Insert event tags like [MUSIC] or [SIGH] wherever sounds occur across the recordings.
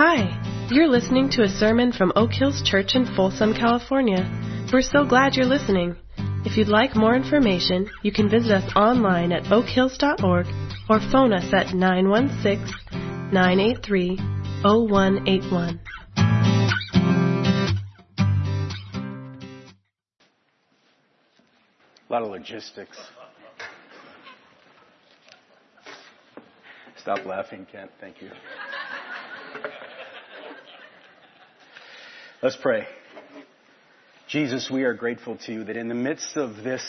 Hi, you're listening to a sermon from Oak Hills Church in Folsom, California. We're so glad you're listening. If you'd like more information, you can visit us online at oakhills.org or phone us at 916 983 0181. A lot of logistics. Stop laughing, Kent. Thank you. Let's pray. Jesus, we are grateful to you that in the midst of this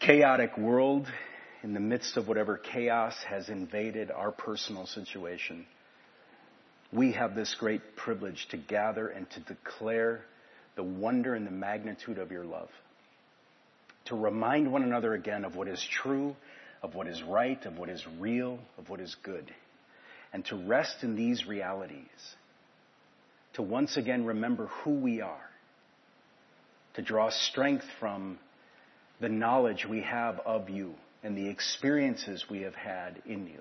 chaotic world, in the midst of whatever chaos has invaded our personal situation, we have this great privilege to gather and to declare the wonder and the magnitude of your love. To remind one another again of what is true, of what is right, of what is real, of what is good. And to rest in these realities. To once again remember who we are. To draw strength from the knowledge we have of you and the experiences we have had in you.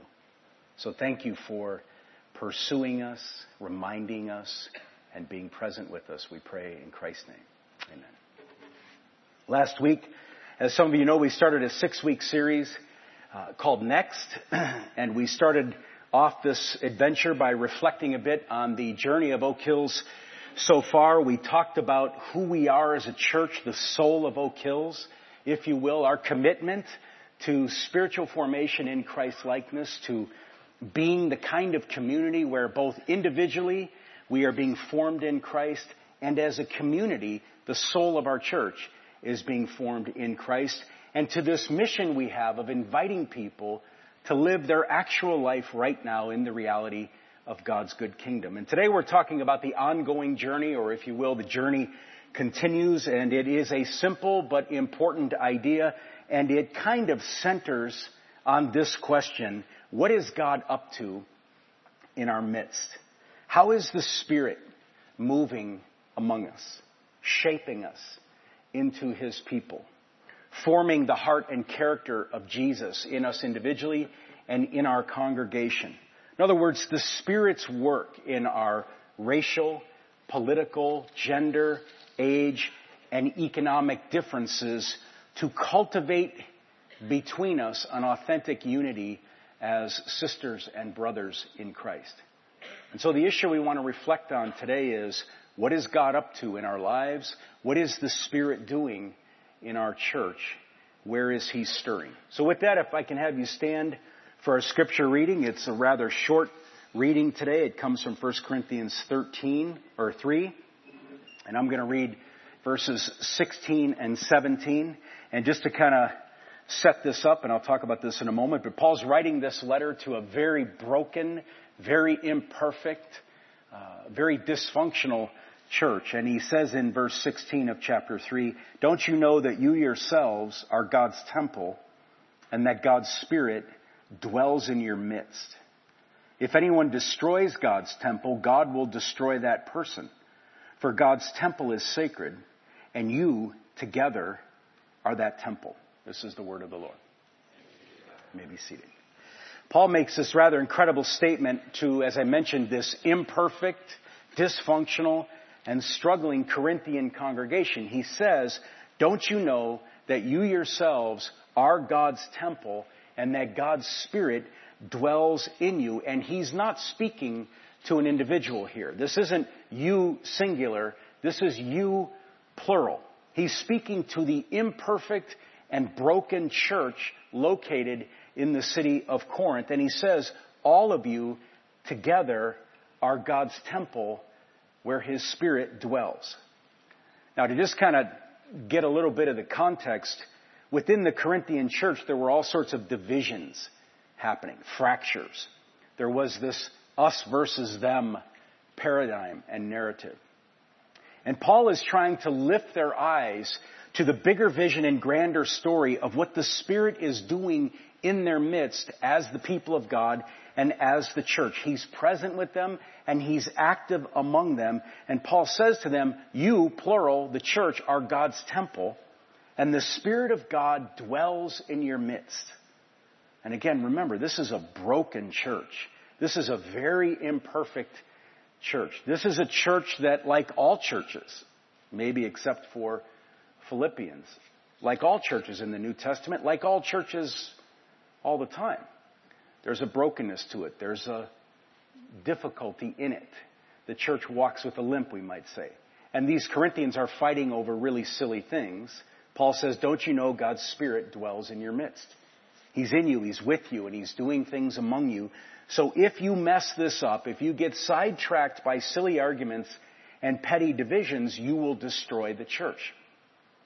So thank you for pursuing us, reminding us, and being present with us. We pray in Christ's name. Amen. Last week, as some of you know, we started a six week series uh, called Next, [CLEARS THROAT] and we started off this adventure by reflecting a bit on the journey of Oak Hills so far. We talked about who we are as a church, the soul of Oak Hills, if you will, our commitment to spiritual formation in Christ likeness, to being the kind of community where both individually we are being formed in Christ and as a community, the soul of our church is being formed in Christ and to this mission we have of inviting people to live their actual life right now in the reality of God's good kingdom. And today we're talking about the ongoing journey, or if you will, the journey continues, and it is a simple but important idea, and it kind of centers on this question, what is God up to in our midst? How is the Spirit moving among us, shaping us into His people? Forming the heart and character of Jesus in us individually and in our congregation. In other words, the Spirit's work in our racial, political, gender, age, and economic differences to cultivate between us an authentic unity as sisters and brothers in Christ. And so the issue we want to reflect on today is what is God up to in our lives? What is the Spirit doing in our church. Where is he stirring? So with that, if I can have you stand for our scripture reading, it's a rather short reading today. It comes from 1 Corinthians 13 or 3. And I'm going to read verses 16 and 17. And just to kind of set this up, and I'll talk about this in a moment, but Paul's writing this letter to a very broken, very imperfect, uh, very dysfunctional church. And he says in verse 16 of chapter 3, Don't you know that you yourselves are God's temple and that God's Spirit dwells in your midst? If anyone destroys God's temple, God will destroy that person. For God's temple is sacred, and you together are that temple. This is the word of the Lord. You may be seated. Paul makes this rather incredible statement to, as I mentioned, this imperfect, dysfunctional, and struggling Corinthian congregation. He says, don't you know that you yourselves are God's temple and that God's Spirit dwells in you? And he's not speaking to an individual here. This isn't you singular. This is you plural. He's speaking to the imperfect and broken church located in the city of Corinth. And he says, all of you together are God's temple where His Spirit dwells. Now, to just kind of get a little bit of the context, within the Corinthian church, there were all sorts of divisions happening, fractures. There was this us versus them paradigm and narrative. And Paul is trying to lift their eyes to the bigger vision and grander story of what the Spirit is doing in their midst as the people of God and as the church. He's present with them and he's active among them. And Paul says to them, you, plural, the church, are God's temple and the Spirit of God dwells in your midst. And again, remember, this is a broken church. This is a very imperfect church. This is a church that, like all churches, maybe except for Philippians, like all churches in the New Testament, like all churches all the time, there's a brokenness to it. There's a difficulty in it. The church walks with a limp, we might say. And these Corinthians are fighting over really silly things. Paul says, Don't you know God's Spirit dwells in your midst? He's in you, He's with you, and He's doing things among you. So if you mess this up, if you get sidetracked by silly arguments and petty divisions, you will destroy the church.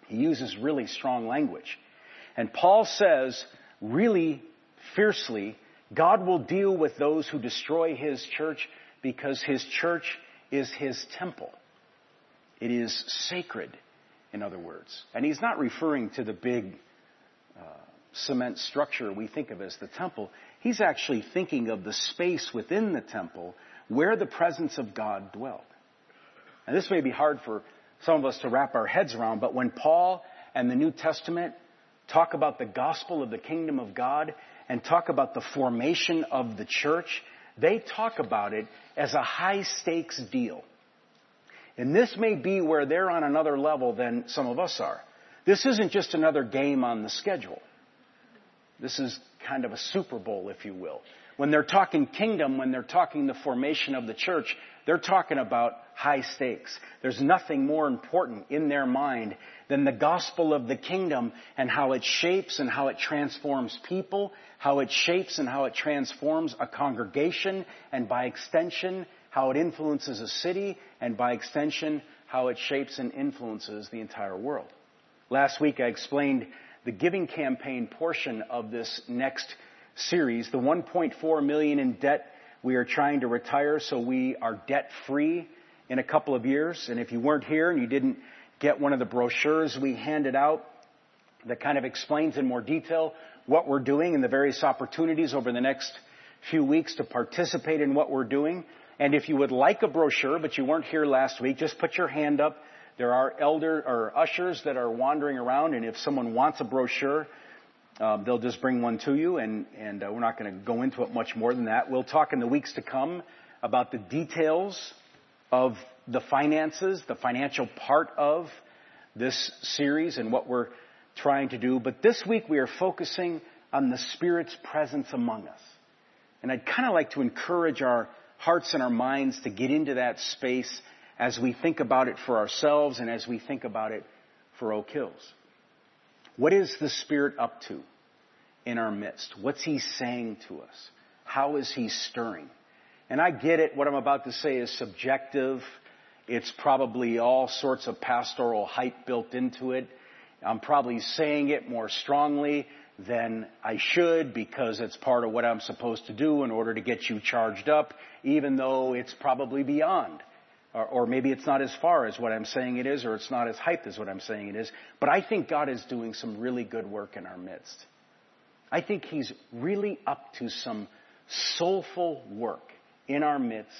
He uses really strong language. And Paul says, really fiercely, God will deal with those who destroy His church because His church is His temple. It is sacred, in other words. And he's not referring to the big uh, cement structure we think of as the temple. He's actually thinking of the space within the temple where the presence of God dwelled. And this may be hard for some of us to wrap our heads around, but when Paul and the New Testament talk about the gospel of the kingdom of God and talk about the formation of the church, they talk about it as a high stakes deal. And this may be where they're on another level than some of us are. This isn't just another game on the schedule. This is kind of a Super Bowl, if you will. When they're talking kingdom, when they're talking the formation of the church, they're talking about high stakes. There's nothing more important in their mind than the gospel of the kingdom and how it shapes and how it transforms people, how it shapes and how it transforms a congregation, and by extension, how it influences a city, and by extension, how it shapes and influences the entire world. Last week I explained the giving campaign portion of this next series, the 1.4 million in debt we are trying to retire so we are debt free in a couple of years. And if you weren't here and you didn't get one of the brochures we handed out that kind of explains in more detail what we're doing and the various opportunities over the next few weeks to participate in what we're doing, and if you would like a brochure, but you weren't here last week, just put your hand up. There are elder or ushers that are wandering around, and if someone wants a brochure, um, they'll just bring one to you, and, and uh, we're not going to go into it much more than that. We'll talk in the weeks to come about the details of the finances, the financial part of this series and what we're trying to do. But this week we are focusing on the Spirit's presence among us. And I'd kind of like to encourage our hearts and our minds to get into that space as we think about it for ourselves and as we think about it for Oak Hills. What is the Spirit up to in our midst? What's He saying to us? How is He stirring? And I get it, what I'm about to say is subjective. It's probably all sorts of pastoral hype built into it. I'm probably saying it more strongly than I should because it's part of what I'm supposed to do in order to get you charged up, even though it's probably beyond. Or, or, maybe it's not as far as what I'm saying it is, or it's not as hyped as what I'm saying it is. But I think God is doing some really good work in our midst. I think He's really up to some soulful work in our midst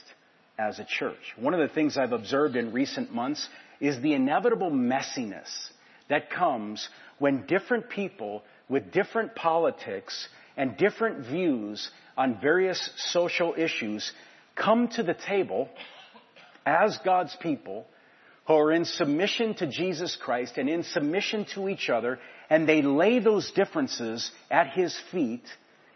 as a church. One of the things I've observed in recent months is the inevitable messiness that comes when different people with different politics and different views on various social issues come to the table as God's people who are in submission to Jesus Christ and in submission to each other, and they lay those differences at His feet,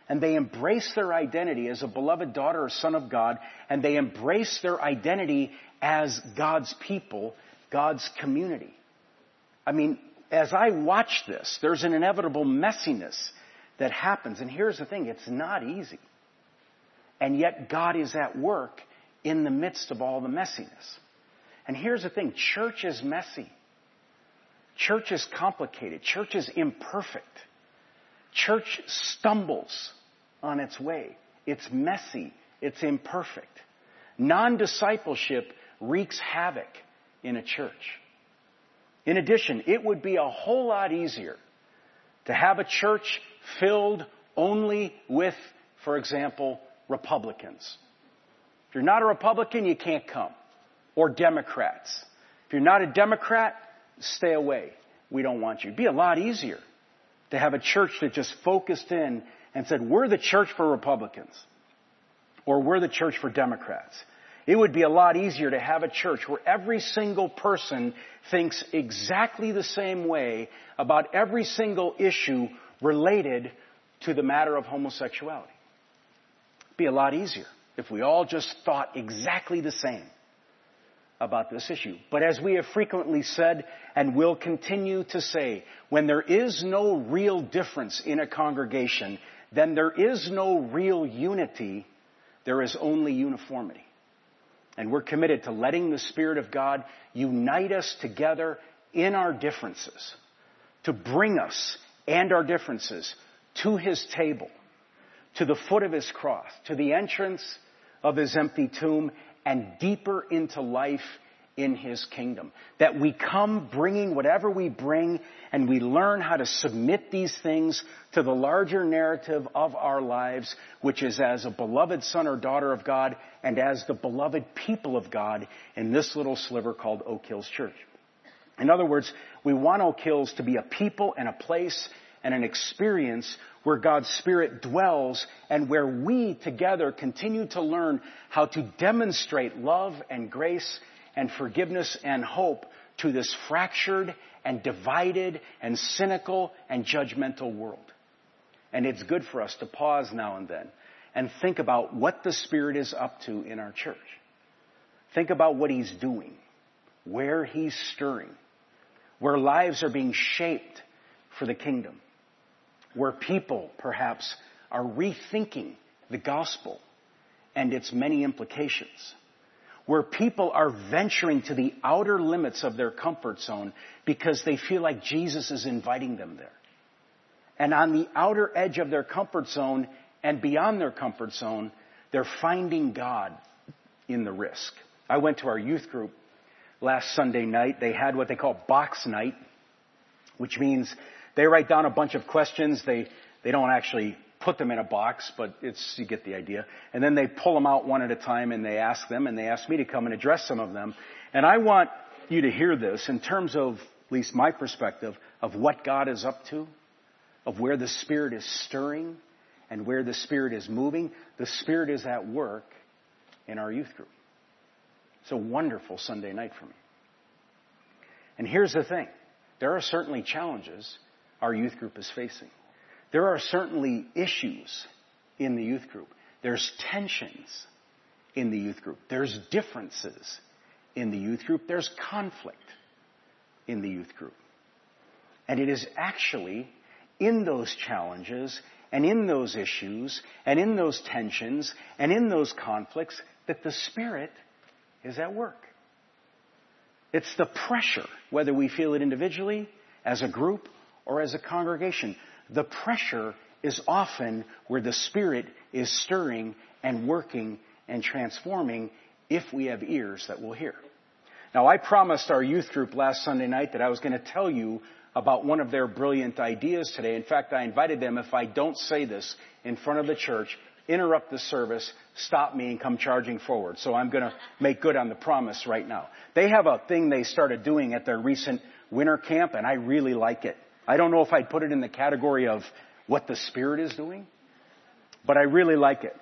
and they embrace their identity as a beloved daughter or son of God, and they embrace their identity as God's people, God's community. I mean, as I watch this, there's an inevitable messiness that happens. And here's the thing it's not easy. And yet, God is at work in the midst of all the messiness. And here's the thing church is messy, church is complicated, church is imperfect, church stumbles on its way. It's messy, it's imperfect. Non discipleship wreaks havoc in a church. In addition, it would be a whole lot easier to have a church filled only with, for example, Republicans. If you're not a Republican, you can't come. Or Democrats. If you're not a Democrat, stay away. We don't want you. It'd be a lot easier to have a church that just focused in and said, we're the church for Republicans. Or we're the church for Democrats. It would be a lot easier to have a church where every single person thinks exactly the same way about every single issue related to the matter of homosexuality. It'd be a lot easier if we all just thought exactly the same about this issue. But as we have frequently said and will continue to say, when there is no real difference in a congregation, then there is no real unity, there is only uniformity. And we're committed to letting the Spirit of God unite us together in our differences, to bring us and our differences to His table, to the foot of His cross, to the entrance of His empty tomb, and deeper into life in His kingdom. That we come bringing whatever we bring and we learn how to submit these things to the larger narrative of our lives, which is as a beloved son or daughter of God and as the beloved people of God in this little sliver called Oak Hills Church. In other words, we want Oak Hills to be a people and a place and an experience where God's Spirit dwells and where we together continue to learn how to demonstrate love and grace and forgiveness and hope to this fractured and divided and cynical and judgmental world. And it's good for us to pause now and then and think about what the Spirit is up to in our church. Think about what He's doing, where He's stirring, where lives are being shaped for the kingdom, where people perhaps are rethinking the gospel and its many implications where people are venturing to the outer limits of their comfort zone because they feel like Jesus is inviting them there. And on the outer edge of their comfort zone and beyond their comfort zone, they're finding God in the risk. I went to our youth group last Sunday night. They had what they call box night, which means they write down a bunch of questions. They, they don't actually put them in a box, but it's, you get the idea. And then they pull them out one at a time and they ask them and they ask me to come and address some of them. And I want you to hear this in terms of, at least my perspective, of what God is up to, of where the Spirit is stirring and where the Spirit is moving. The Spirit is at work in our youth group. It's a wonderful Sunday night for me. And here's the thing. There are certainly challenges our youth group is facing. There are certainly issues in the youth group. There's tensions in the youth group. There's differences in the youth group. There's conflict in the youth group. And it is actually in those challenges and in those issues and in those tensions and in those conflicts that the Spirit is at work. It's the pressure, whether we feel it individually, as a group, or as a congregation. The pressure is often where the Spirit is stirring and working and transforming if we have ears that will hear. Now, I promised our youth group last Sunday night that I was going to tell you about one of their brilliant ideas today. In fact, I invited them, if I don't say this in front of the church, interrupt the service, stop me, and come charging forward. So I'm going to make good on the promise right now. They have a thing they started doing at their recent winter camp, and I really like it. I don't know if I'd put it in the category of what the Spirit is doing, but I really like it.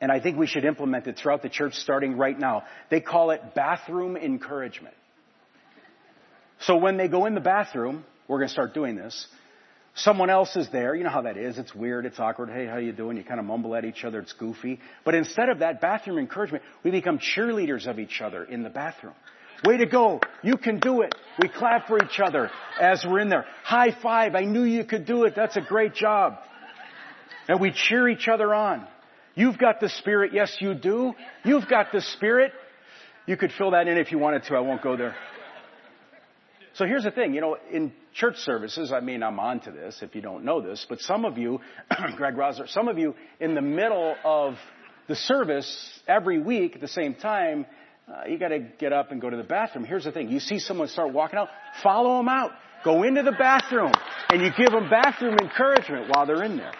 And I think we should implement it throughout the church starting right now. They call it bathroom encouragement. So when they go in the bathroom, we're going to start doing this. Someone else is there. You know how that is. It's weird. It's awkward. Hey, how you doing? You kind of mumble at each other. It's goofy. But instead of that bathroom encouragement, we become cheerleaders of each other in the bathroom. Way to go. You can do it. We clap for each other as we're in there. High five. I knew you could do it. That's a great job. And we cheer each other on. You've got the Spirit. Yes, you do. You've got the Spirit. You could fill that in if you wanted to. I won't go there. So here's the thing, you know, in church services, I mean, I'm on to this if you don't know this, but some of you, [CLEARS THROAT] Greg Rosler, some of you in the middle of the service every week at the same time uh, you got to get up and go to the bathroom. Here's the thing: you see someone start walking out, follow them out. Go into the bathroom, and you give them bathroom encouragement while they're in there.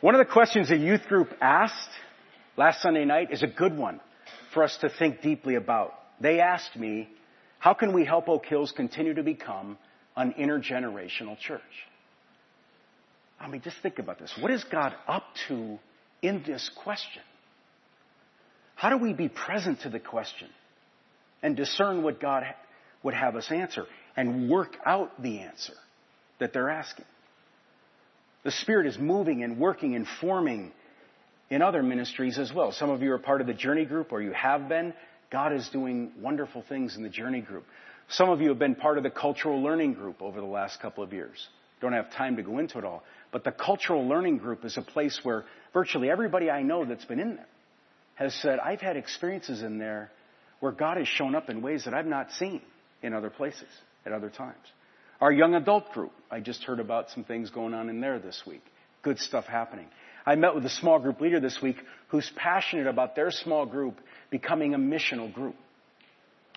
One of the questions a youth group asked last Sunday night is a good one for us to think deeply about. They asked me, how can we help Oak Hills continue to become an intergenerational church? I mean, just think about this. What is God up to in this question? How do we be present to the question and discern what God would have us answer and work out the answer that they're asking? The Spirit is moving and working and forming in other ministries as well. Some of you are part of the Journey Group or you have been. God is doing wonderful things in the Journey Group. Some of you have been part of the Cultural Learning Group over the last couple of years. Don't have time to go into it all. But the Cultural Learning Group is a place where virtually everybody I know that's been in there has said, I've had experiences in there where God has shown up in ways that I've not seen in other places at other times. Our young adult group, I just heard about some things going on in there this week. Good stuff happening. I met with a small group leader this week who's passionate about their small group becoming a missional group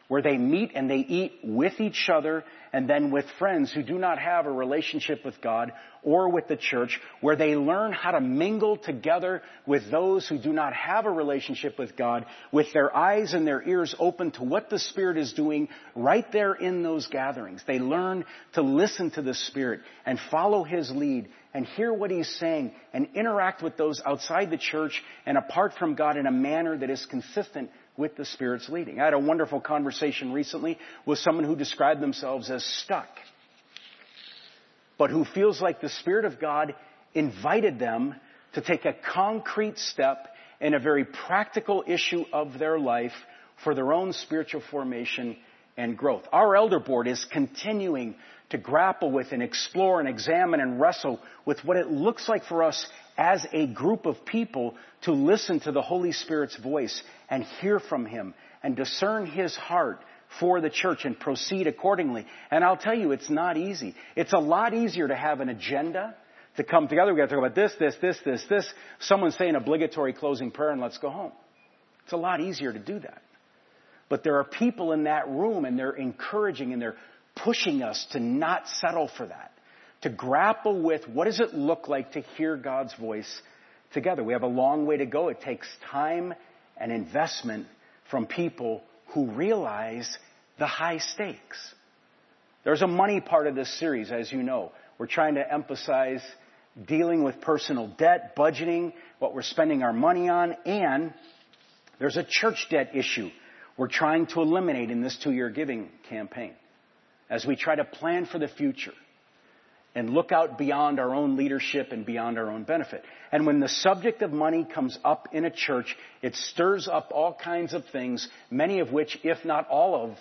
where they meet and they eat with each other and then with friends who do not have a relationship with God or with the church, where they learn how to mingle together with those who do not have a relationship with God, with their eyes and their ears open to what the Spirit is doing right there in those gatherings. They learn to listen to the Spirit and follow His lead and hear what He's saying and interact with those outside the church and apart from God in a manner that is consistent with the Spirit's leading. I had a wonderful conversation recently with someone who described themselves as stuck, but who feels like the Spirit of God invited them to take a concrete step in a very practical issue of their life for their own spiritual formation and growth. Our elder board is continuing to grapple with and explore and examine and wrestle with what it looks like for us as a group of people to listen to the Holy Spirit's voice and hear from Him and discern His heart for the church and proceed accordingly. And I'll tell you, it's not easy. It's a lot easier to have an agenda, to come together. We've got to talk about this, this, this, this, this. Someone say an obligatory closing prayer and let's go home. It's a lot easier to do that. But there are people in that room and they're encouraging and they're pushing us to not settle for that. To grapple with what does it look like to hear God's voice together. We have a long way to go. It takes time and investment from people who realize the high stakes. There's a money part of this series, as you know. We're trying to emphasize dealing with personal debt, budgeting, what we're spending our money on, and there's a church debt issue we're trying to eliminate in this two-year giving campaign as we try to plan for the future and look out beyond our own leadership and beyond our own benefit. And when the subject of money comes up in a church, it stirs up all kinds of things, many of which, if not all of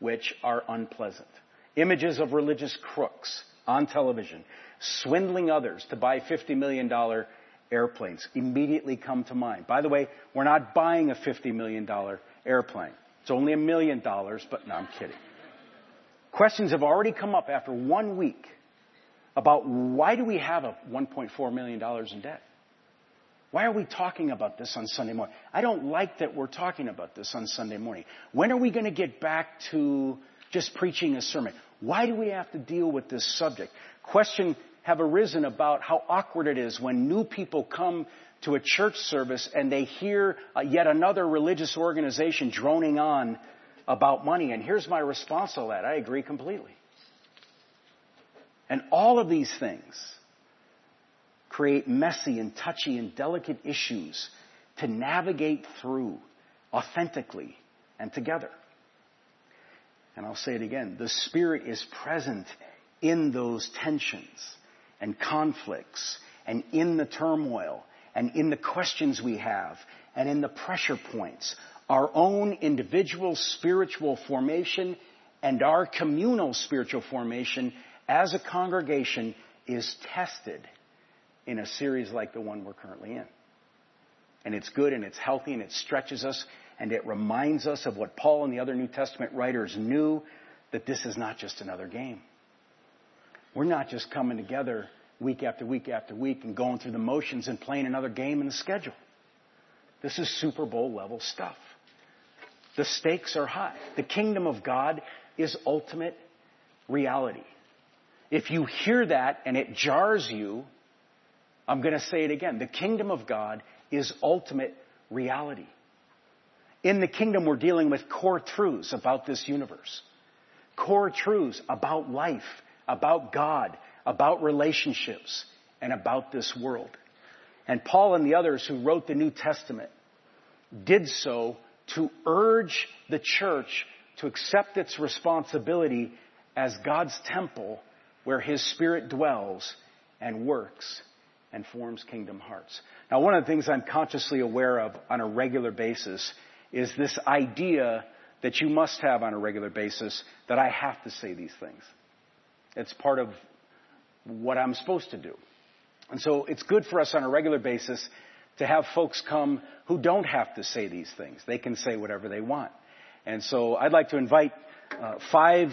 which, are unpleasant. Images of religious crooks on television, swindling others to buy $50 million airplanes immediately come to mind. By the way, we're not buying a $50 million airplane. It's only a million dollars, but no, I'm kidding. Questions have already come up after one week about why do we have a $1.4 million in debt? Why are we talking about this on Sunday morning? I don't like that we're talking about this on Sunday morning. When are we going to get back to just preaching a sermon? Why do we have to deal with this subject? Questions have arisen about how awkward it is when new people come to a church service and they hear uh, yet another religious organization droning on about money. And here's my response to that. I agree completely. And all of these things create messy and touchy and delicate issues to navigate through authentically and together. And I'll say it again. The Spirit is present in those tensions and conflicts and in the turmoil and in the questions we have and in the pressure points. Our own individual spiritual formation and our communal spiritual formation as a congregation is tested in a series like the one we're currently in. And it's good and it's healthy and it stretches us and it reminds us of what Paul and the other New Testament writers knew that this is not just another game. We're not just coming together week after week after week and going through the motions and playing another game in the schedule. This is Super Bowl level stuff. The stakes are high. The kingdom of God is ultimate reality. If you hear that and it jars you, I'm going to say it again. The kingdom of God is ultimate reality. In the kingdom, we're dealing with core truths about this universe. Core truths about life, about God, about relationships, and about this world. And Paul and the others who wrote the New Testament did so to urge the church to accept its responsibility as God's temple where His Spirit dwells and works and forms kingdom hearts. Now, one of the things I'm consciously aware of on a regular basis is this idea that you must have on a regular basis that I have to say these things. It's part of what I'm supposed to do. And so it's good for us on a regular basis to have folks come who don't have to say these things. They can say whatever they want. And so I'd like to invite uh, five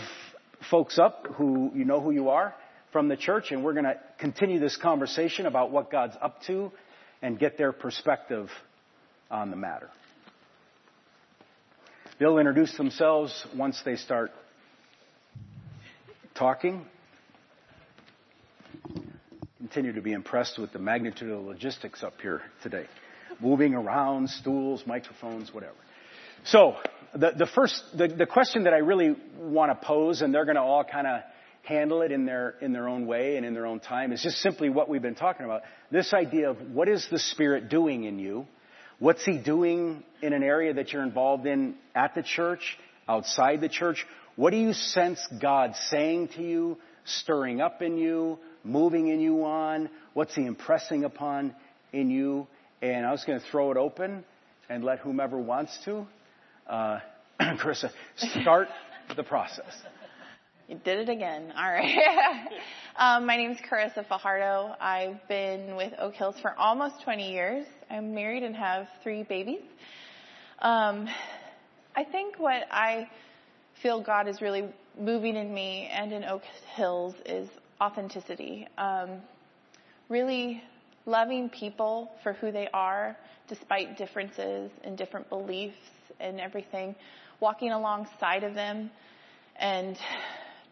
folks up who you know who you are from the church, and we're going to continue this conversation about what God's up to and get their perspective on the matter. They'll introduce themselves once they start talking. Continue to be impressed with the magnitude of the logistics up here today. Moving around, stools, microphones, whatever. So, the, the first, the, the question that I really want to pose, and they're going to all kind of handle it in their, in their own way and in their own time, is just simply what we've been talking about. This idea of what is the Spirit doing in you? What's He doing in an area that you're involved in at the church, outside the church? What do you sense God saying to you, stirring up in you, moving in you on? What's He impressing upon in you? And I was going to throw it open and let whomever wants to, uh, [CLEARS THROAT] Carissa, start the process. You did it again. [LAUGHS] All right. [LAUGHS] um, my name is Carissa Fajardo. I've been with Oak Hills for almost 20 years. I'm married and have three babies. Um, I think what I feel God is really moving in me and in Oak Hills is authenticity. Um, really loving people for who they are, despite differences and different beliefs and everything. Walking alongside of them and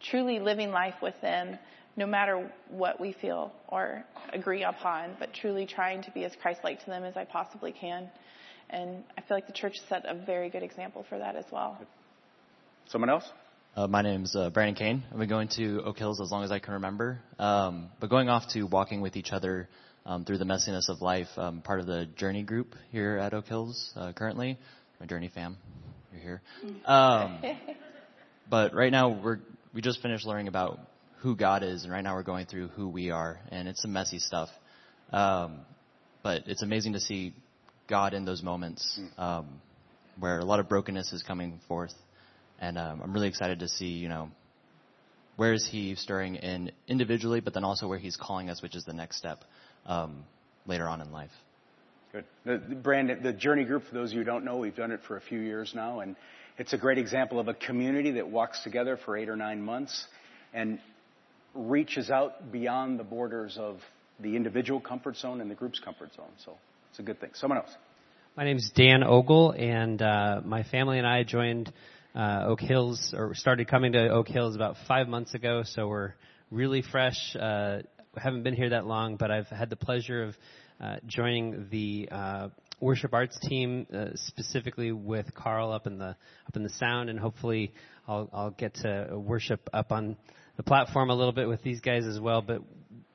truly living life with them no matter what we feel or agree upon, but truly trying to be as Christ-like to them as I possibly can. And I feel like the church set a very good example for that as well. Someone else? Uh, my name's uh, Brandon Kane. I've been going to Oak Hills as long as I can remember. Um, but going off to walking with each other um, through the messiness of life, um, part of the Journey group here at Oak Hills uh, currently. My Journey fam, you're here. [LAUGHS] Um, but right now we're we just finished learning about who God is, and right now we're going through who we are, and it's some messy stuff. Um, but it's amazing to see God in those moments um, where a lot of brokenness is coming forth, and um, I'm really excited to see, you know, where is He stirring in individually, but then also where He's calling us, which is the next step um, later on in life. Good. The, the Brandon, the Journey Group, for those of you who don't know, we've done it for a few years now, and it's a great example of a community that walks together for eight or nine months and reaches out beyond the borders of the individual comfort zone and the group's comfort zone. So it's a good thing. Someone else. My name's Dan Ogle, and uh, my family and I joined uh, Oak Hills, or started coming to Oak Hills about five months ago. So we're really fresh. Uh, haven't been here that long, but I've had the pleasure of uh, joining the uh, worship arts team, uh, specifically with Carl up in the up in the sound, and hopefully I'll I'll get to worship up on the platform a little bit with these guys as well. But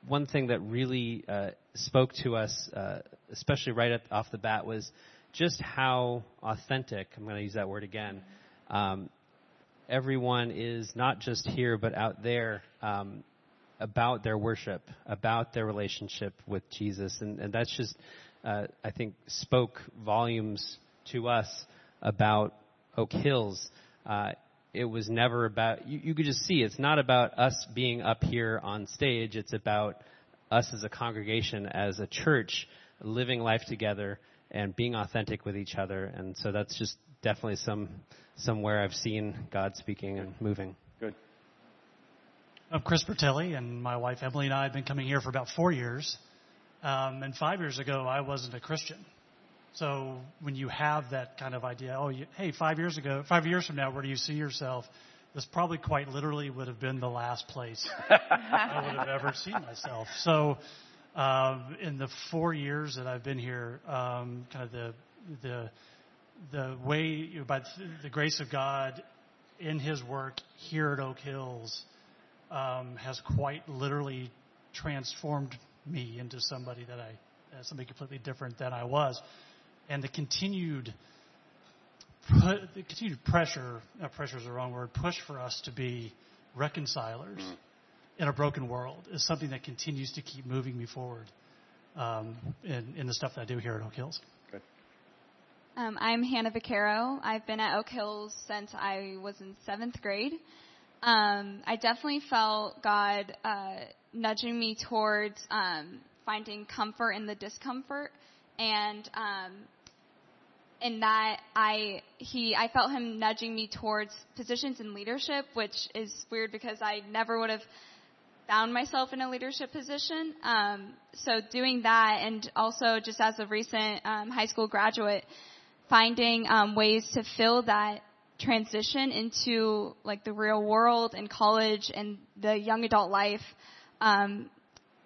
one thing that really uh, spoke to us, uh, especially right at, off the bat, was just how authentic. I'm going to use that word again. Um, everyone is not just here, but out there. Um, about their worship, about their relationship with Jesus, and, and that's just uh, I think, spoke volumes to us about Oak Hills. Uh, it was never about, you, you could just see it's not about us being up here on stage. It's about us as a congregation, as a church, living life together and being authentic with each other. And so that's just definitely some somewhere I've seen God speaking and moving. Good. I'm Chris Bertelli, and my wife Emily and I have been coming here for about four years. Um, and five years ago, I wasn't a Christian. So when you have that kind of idea, oh, you, hey, five years ago, five years from now, where do you see yourself? This probably quite literally would have been the last place I would have ever seen myself. So um, in the four years that I've been here, um, kind of the the the way you know, by the grace of God in His work here at Oak Hills um, has quite literally transformed me into somebody that I, uh, somebody completely different than I was. and the continued put, the continued pressure, uh, pressure is the wrong word, push for us to be reconcilers mm. in a broken world is something that continues to keep moving me forward um, in, in the stuff that I do here at Oak Hills. Good. Um, I'm Hannah Vaccaro. I've been at Oak Hills since I was in seventh grade. Um, I definitely felt God uh, nudging me towards um, finding comfort in the discomfort, and um, in that I he I felt him nudging me towards positions in leadership, which is weird because I never would have found myself in a leadership position. Um, so doing that, and also just as a recent um, high school graduate, finding um, ways to fill that transition into like the real world and college and the young adult life, um,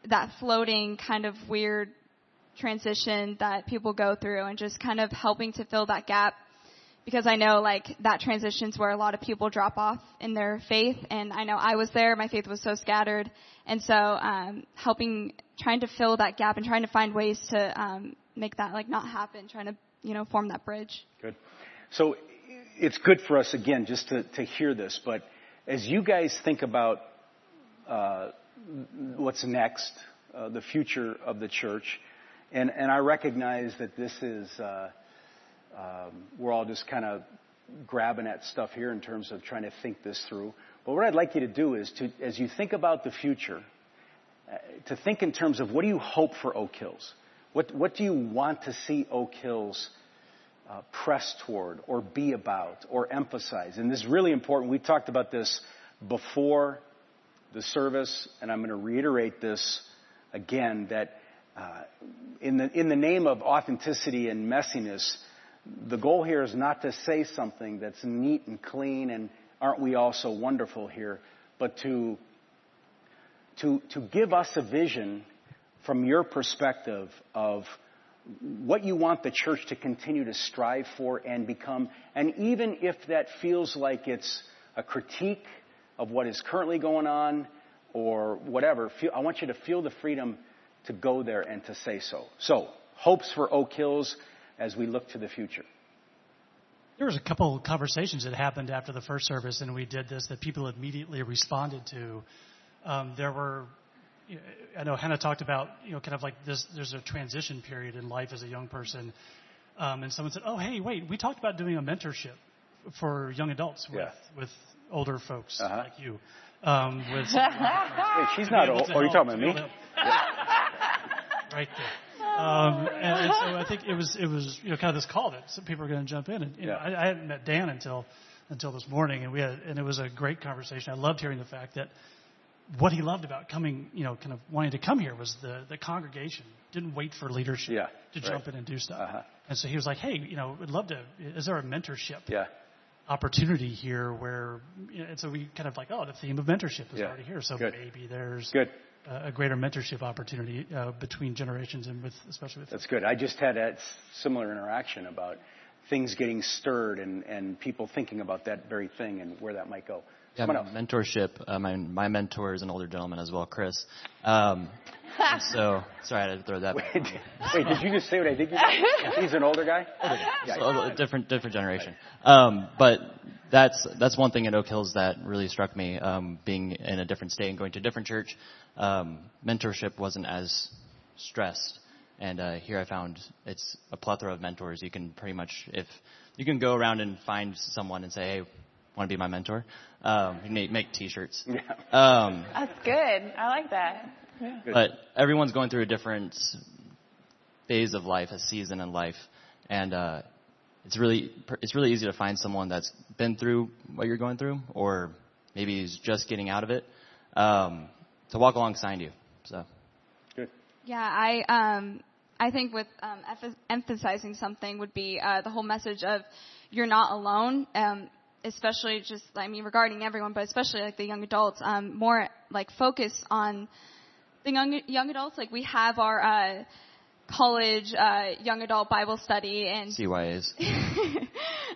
that floating kind of weird transition that people go through and just kind of helping to fill that gap. Because I know like that transition's where a lot of people drop off in their faith. And I know I was there, my faith was so scattered. And so um helping trying to fill that gap and trying to find ways to um make that like not happen, trying to, you know, form that bridge. Good. So it's good for us again just to, to hear this, but as you guys think about uh, what's next, uh, the future of the church, and, and I recognize that this is, uh, um, we're all just kind of grabbing at stuff here in terms of trying to think this through. But what I'd like you to do is to, as you think about the future, uh, to think in terms of what do you hope for Oak Hills? What, what do you want to see Oak Hills uh, press toward or be about or emphasize? And this is really important. We talked about this before the service, and I'm going to reiterate this again that uh, in, the, in the name of authenticity and messiness, the goal here is not to say something that's neat and clean and aren't we all so wonderful here, but to, to, to give us a vision from your perspective of what you want the church to continue to strive for and become. And even if that feels like it's a critique of what is currently going on or whatever, I want you to feel the freedom to go there and to say so. So, hopes for Oak Hills as we look to the future. There was a couple of conversations that happened after the first service, and we did this that people immediately responded to. Um, there were, you know, I know Hannah talked about, you know, kind of like this. There's a transition period in life as a young person, um, and someone said, "Oh, hey, wait, we talked about doing a mentorship for young adults with yeah. with older folks uh-huh. like you." Um, with, [LAUGHS] Wait, she's not old. Are you talking about me? right there. Um, and, and, so I think it was it was you know kind of this call that some people are going to jump in. And you know, I, I hadn't met Dan until until this morning, and we had and it was a great conversation. I loved hearing the fact that what he loved about coming, you know, kind of wanting to come here was the the congregation didn't wait for leadership yeah, to right. jump in and do stuff. Uh-huh. And so he was like, hey, you know, would love to. Is there a mentorship? Yeah opportunity here where, you know, and so we kind of like, oh, the theme of mentorship is yeah. already here. So Good. maybe there's Good. A, greater mentorship opportunity uh, between generations and with, especially with. That's good. I just had a similar interaction about things getting stirred and, and people thinking about that very thing and where that might go. Yeah, mentorship. Uh, my my mentor is an older gentleman as well, Chris. Um, so [LAUGHS] sorry, I had to throw that. Wait, [LAUGHS] wait, did you just say what I think you said? [LAUGHS] He's an older guy. Older guy. Yeah, so different different generation. Um, but that's that's one thing at Oak Hills that really struck me. Um, being in a different state and going to a different church, um, mentorship wasn't as stressed. And uh, here I found it's a plethora of mentors. You can pretty much if you can go around and find someone and say, hey want to be my mentor. Um, make, make T-shirts. Yeah. Um, That's good. I like that. Yeah. But everyone's going through a different phase of life, a season in life, and uh, it's really it's really easy to find someone that's been through what you're going through, or maybe is just getting out of it, um, to walk alongside you. So. Good. Yeah, I um, I think with um, emphasizing something would be uh, the whole message of you're not alone. Um, especially just, I mean, regarding everyone, but especially like the young adults, um, more like focus on the young, young adults. Like we have our, uh, college, uh, young adult Bible study and CYAs. [LAUGHS]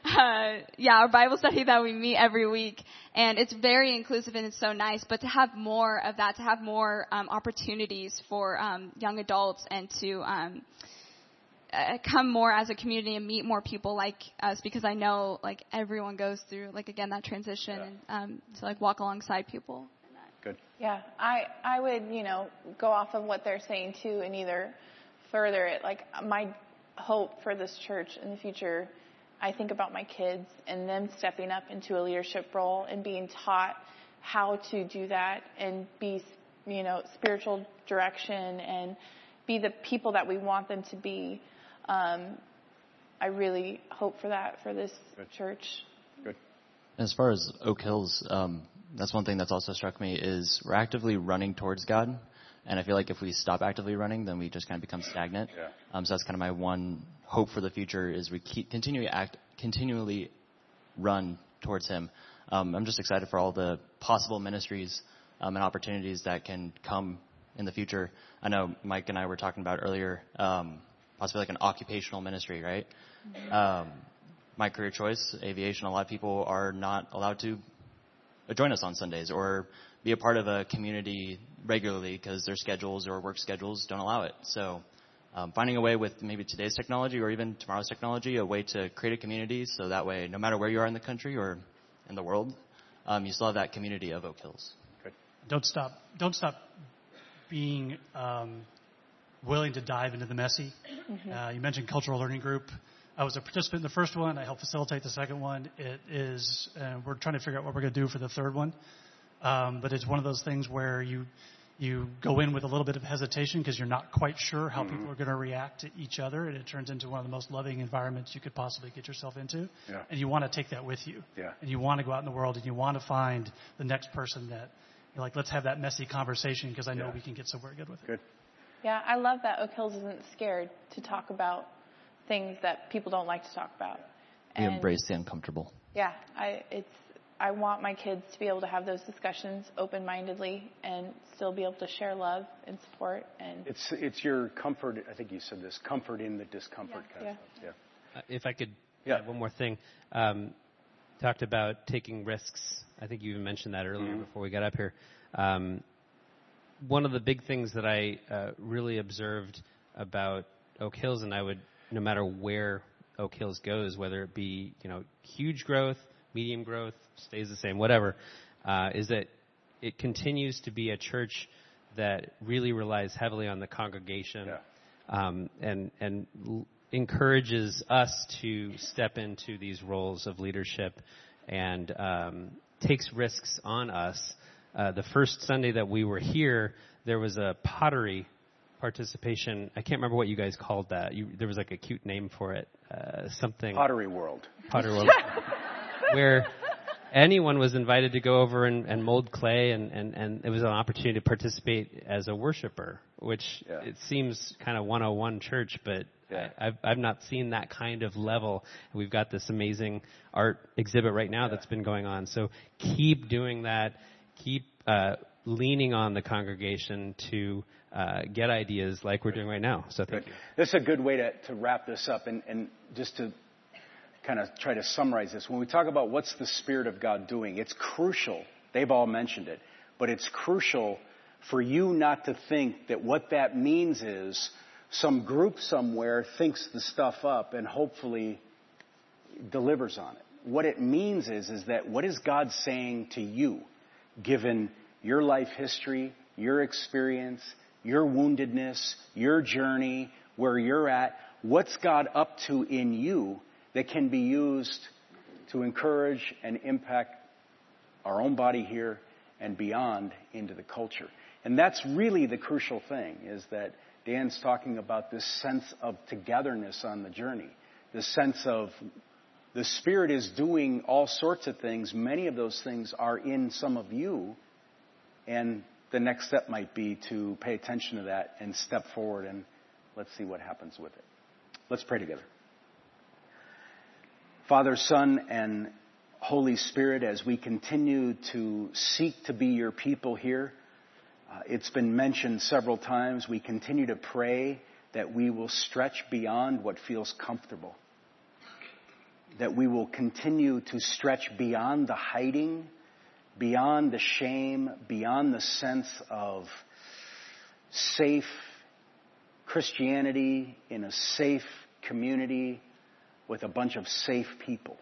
uh, yeah, our Bible study that we meet every week, and it's very inclusive and it's so nice. But to have more of that, to have more um, opportunities for um, young adults, and to um, uh, come more as a community and meet more people like us because I know like everyone goes through like again that transition Yeah. and um, to like walk alongside people. Good. Yeah, I I would you know go off of what they're saying too, and either further it. Like my hope for this church in the future, I think about my kids and them stepping up into a leadership role and being taught how to do that and be you know spiritual direction and be the people that we want them to be. Um, I really hope for that for this Good. church. Good. As far as Oak Hills, um, that's one thing that's also struck me is we're actively running towards God, and I feel like if we stop actively running, then we just kind of become stagnant. Yeah. Um, so that's kind of my one hope for the future is we keep continually act, continually run towards Him. Um, I'm just excited for all the possible ministries um, and opportunities that can come in the future. I know Mike and I were talking about earlier, um, possibly like an occupational ministry, right? Um, my career choice, aviation. A lot of people are not allowed to join us on Sundays or be a part of a community regularly because their schedules or work schedules don't allow it. So um, finding a way with maybe today's technology or even tomorrow's technology, a way to create a community so that way, no matter where you are in the country or in the world, um, you still have that community of Oak Hills. Don't stop. Don't stop being um, willing to dive into the messy. Uh, you mentioned cultural learning group. I was a participant in the first one. I helped facilitate the second one. It is. Uh, we're trying to figure out what we're going to do for the third one. Um, but it's one of those things where you you go in with a little bit of hesitation because you're not quite sure how people are going to react to each other, and it turns into one of the most loving environments you could possibly get yourself into. Yeah. And you want to take that with you. Yeah. And you want to go out in the world and you want to find the next person that you're like, let's have that messy conversation because I know Yeah. we can get somewhere good with it. Good. Yeah, I love that Oak Hills isn't scared to talk about things that people don't like to talk about. We And, embrace the uncomfortable. Yeah, I it's I want my kids to be able to have those discussions open-mindedly and still be able to share love and support and It's it's your comfort. I think you said this comfort in the discomfort Yeah. kind Yeah. of stuff. Yeah. Uh, If I could Yeah. add one more thing. Um, talked about taking risks. I think you even mentioned that earlier Mhm. before we got up here. Um, one of the big things that I uh, really observed about Oak Hills, and I would, no matter where Oak Hills goes, whether it be you know huge growth, medium growth, stays the same, whatever, uh, is that it continues to be a church that really relies heavily on the congregation Yeah. um, and and l- encourages us to step into these roles of leadership and um, takes risks on us. Uh, the first Sunday that we were here, there was a pottery participation. I can't remember what you guys called that. You, there was like a cute name for it, uh, something Pottery World. Potter World, [LAUGHS] where anyone was invited to go over and, and mold clay, and, and, and it was an opportunity to participate as a worshiper, which Yeah. it seems kind of 101 church, but Yeah. I, I've, I've not seen that kind of level. We've got this amazing art exhibit right now Yeah. that's been going on. So keep doing that. Keep uh, leaning on the congregation to uh, get ideas like we're doing right now. So thank you. This is a good way to, to wrap this up and, and just to kind of try to summarize this. When we talk about what's the Spirit of God doing, it's crucial. They've all mentioned it, but it's crucial for you not to think that what that means is some group somewhere thinks the stuff up and hopefully delivers on it. What it means is, is that what is God saying to you, given your life history, your experience, your woundedness, your journey, where you're at? What's God up to in you that can be used to encourage and impact our own body here and beyond into the culture? And that's really the crucial thing is that Dan's talking about this sense of togetherness on the journey, this sense of the Spirit is doing all sorts of things. Many of those things are in some of you. And the next step might be to pay attention to that and step forward and let's see what happens with it. Let's pray together. Father, Son, and Holy Spirit, as we continue to seek to be your people here, uh, it's been mentioned several times. We continue to pray that we will stretch beyond what feels comfortable that we will continue to stretch beyond the hiding, beyond the shame, beyond the sense of safe, Christianity in a safe community with a bunch of safe people,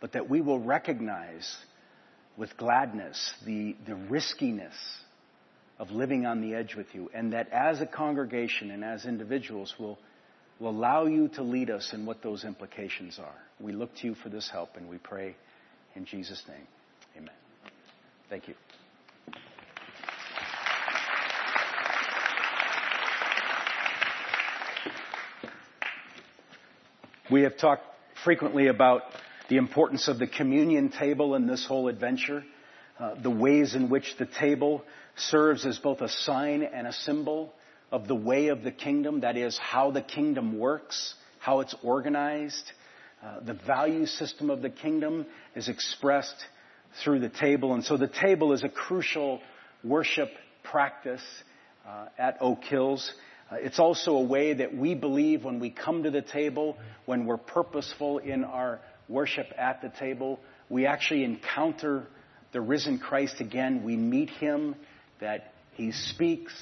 but that we will recognize with gladness the, the riskiness of living on the edge with you, and that as a congregation and as individuals will will allow you to lead us in what those implications are. We look to you for this help and we pray in Jesus' name. Amen. Thank you. We have talked frequently about the importance of the communion table in this whole adventure, uh, the ways in which the table serves as both a sign and a symbol of the way of the kingdom, that is, how the kingdom works, how it's organized. Uh, the value system of the kingdom is expressed through the table. And so the table is a crucial worship practice uh, at Oak Hills. Uh, it's also a way that we believe when we come to the table, when we're purposeful in our worship at the table, we actually encounter the risen Christ again. We meet him, that he speaks,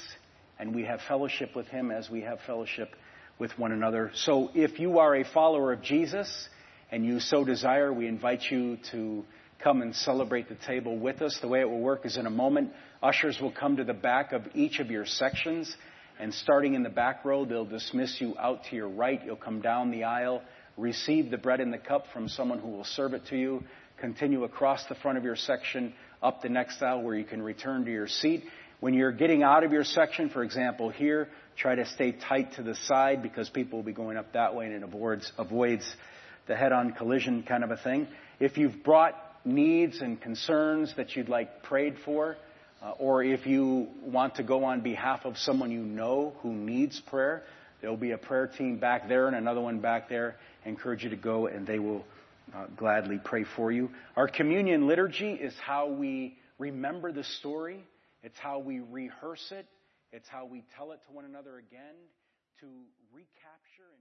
and we have fellowship with him as we have fellowship with one another. So if you are a follower of Jesus and you so desire, we invite you to come and celebrate the table with us. The way it will work is in a moment, ushers will come to the back of each of your sections and starting in the back row, they'll dismiss you out to your right. You'll come down the aisle, receive the bread and the cup from someone who will serve it to you, continue across the front of your section, up the next aisle where you can return to your seat. When you're getting out of your section, for example, here, try to stay tight to the side because people will be going up that way and it avoids, avoids the head on collision kind of a thing. If you've brought needs and concerns that you'd like prayed for, uh, or if you want to go on behalf of someone you know who needs prayer, there'll be a prayer team back there and another one back there. I encourage you to go and they will uh, gladly pray for you. Our communion liturgy is how we remember the story. It's how we rehearse it. It's how we tell it to one another again to recapture.